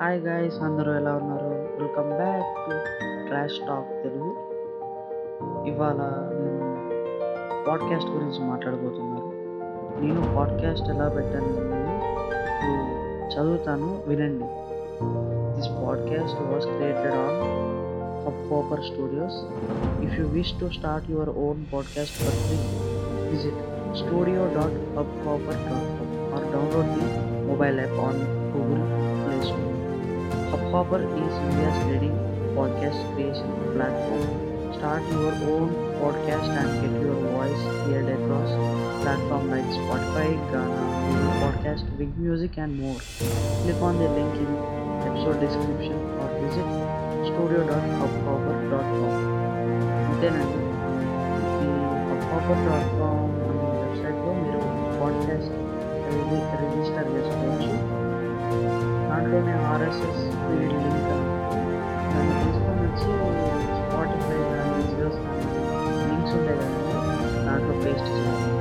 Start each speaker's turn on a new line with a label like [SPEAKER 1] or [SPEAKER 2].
[SPEAKER 1] Hi guys అందరూ ఎలా ఉన్నారు? Welcome back to Trash Talk Telugu ఇవాళ నేను పాడ్కాస్ట్ గురించి మాట్లాడబోతున్నాను. నేను పాడ్కాస్ట్ ఎలా పెట్టాను ఇప్పుడు చదువుతాను వినండి. This podcast was created on Hubhopper studios if you wish to start your own podcast for free visit studio dot Hubhopper dot com or download the mobile app on Google Copper is India's leading podcast creation platform. Start your own podcast and get your voice heard across platforms like Spotify, Ghana, Google Podcast, Big Music, and more. Click on the link in episode description or visit studio.hubhopper.com. Then uh, hubhopper.com website को मेरे podcast దాంట్లోనే RSS feed link దాన్ని తీసుకొని వచ్చి Spotify కానీ జియోస్ కానీ links ఉంటాయి కదండి దాంట్లో పేస్ట్ చేయాలి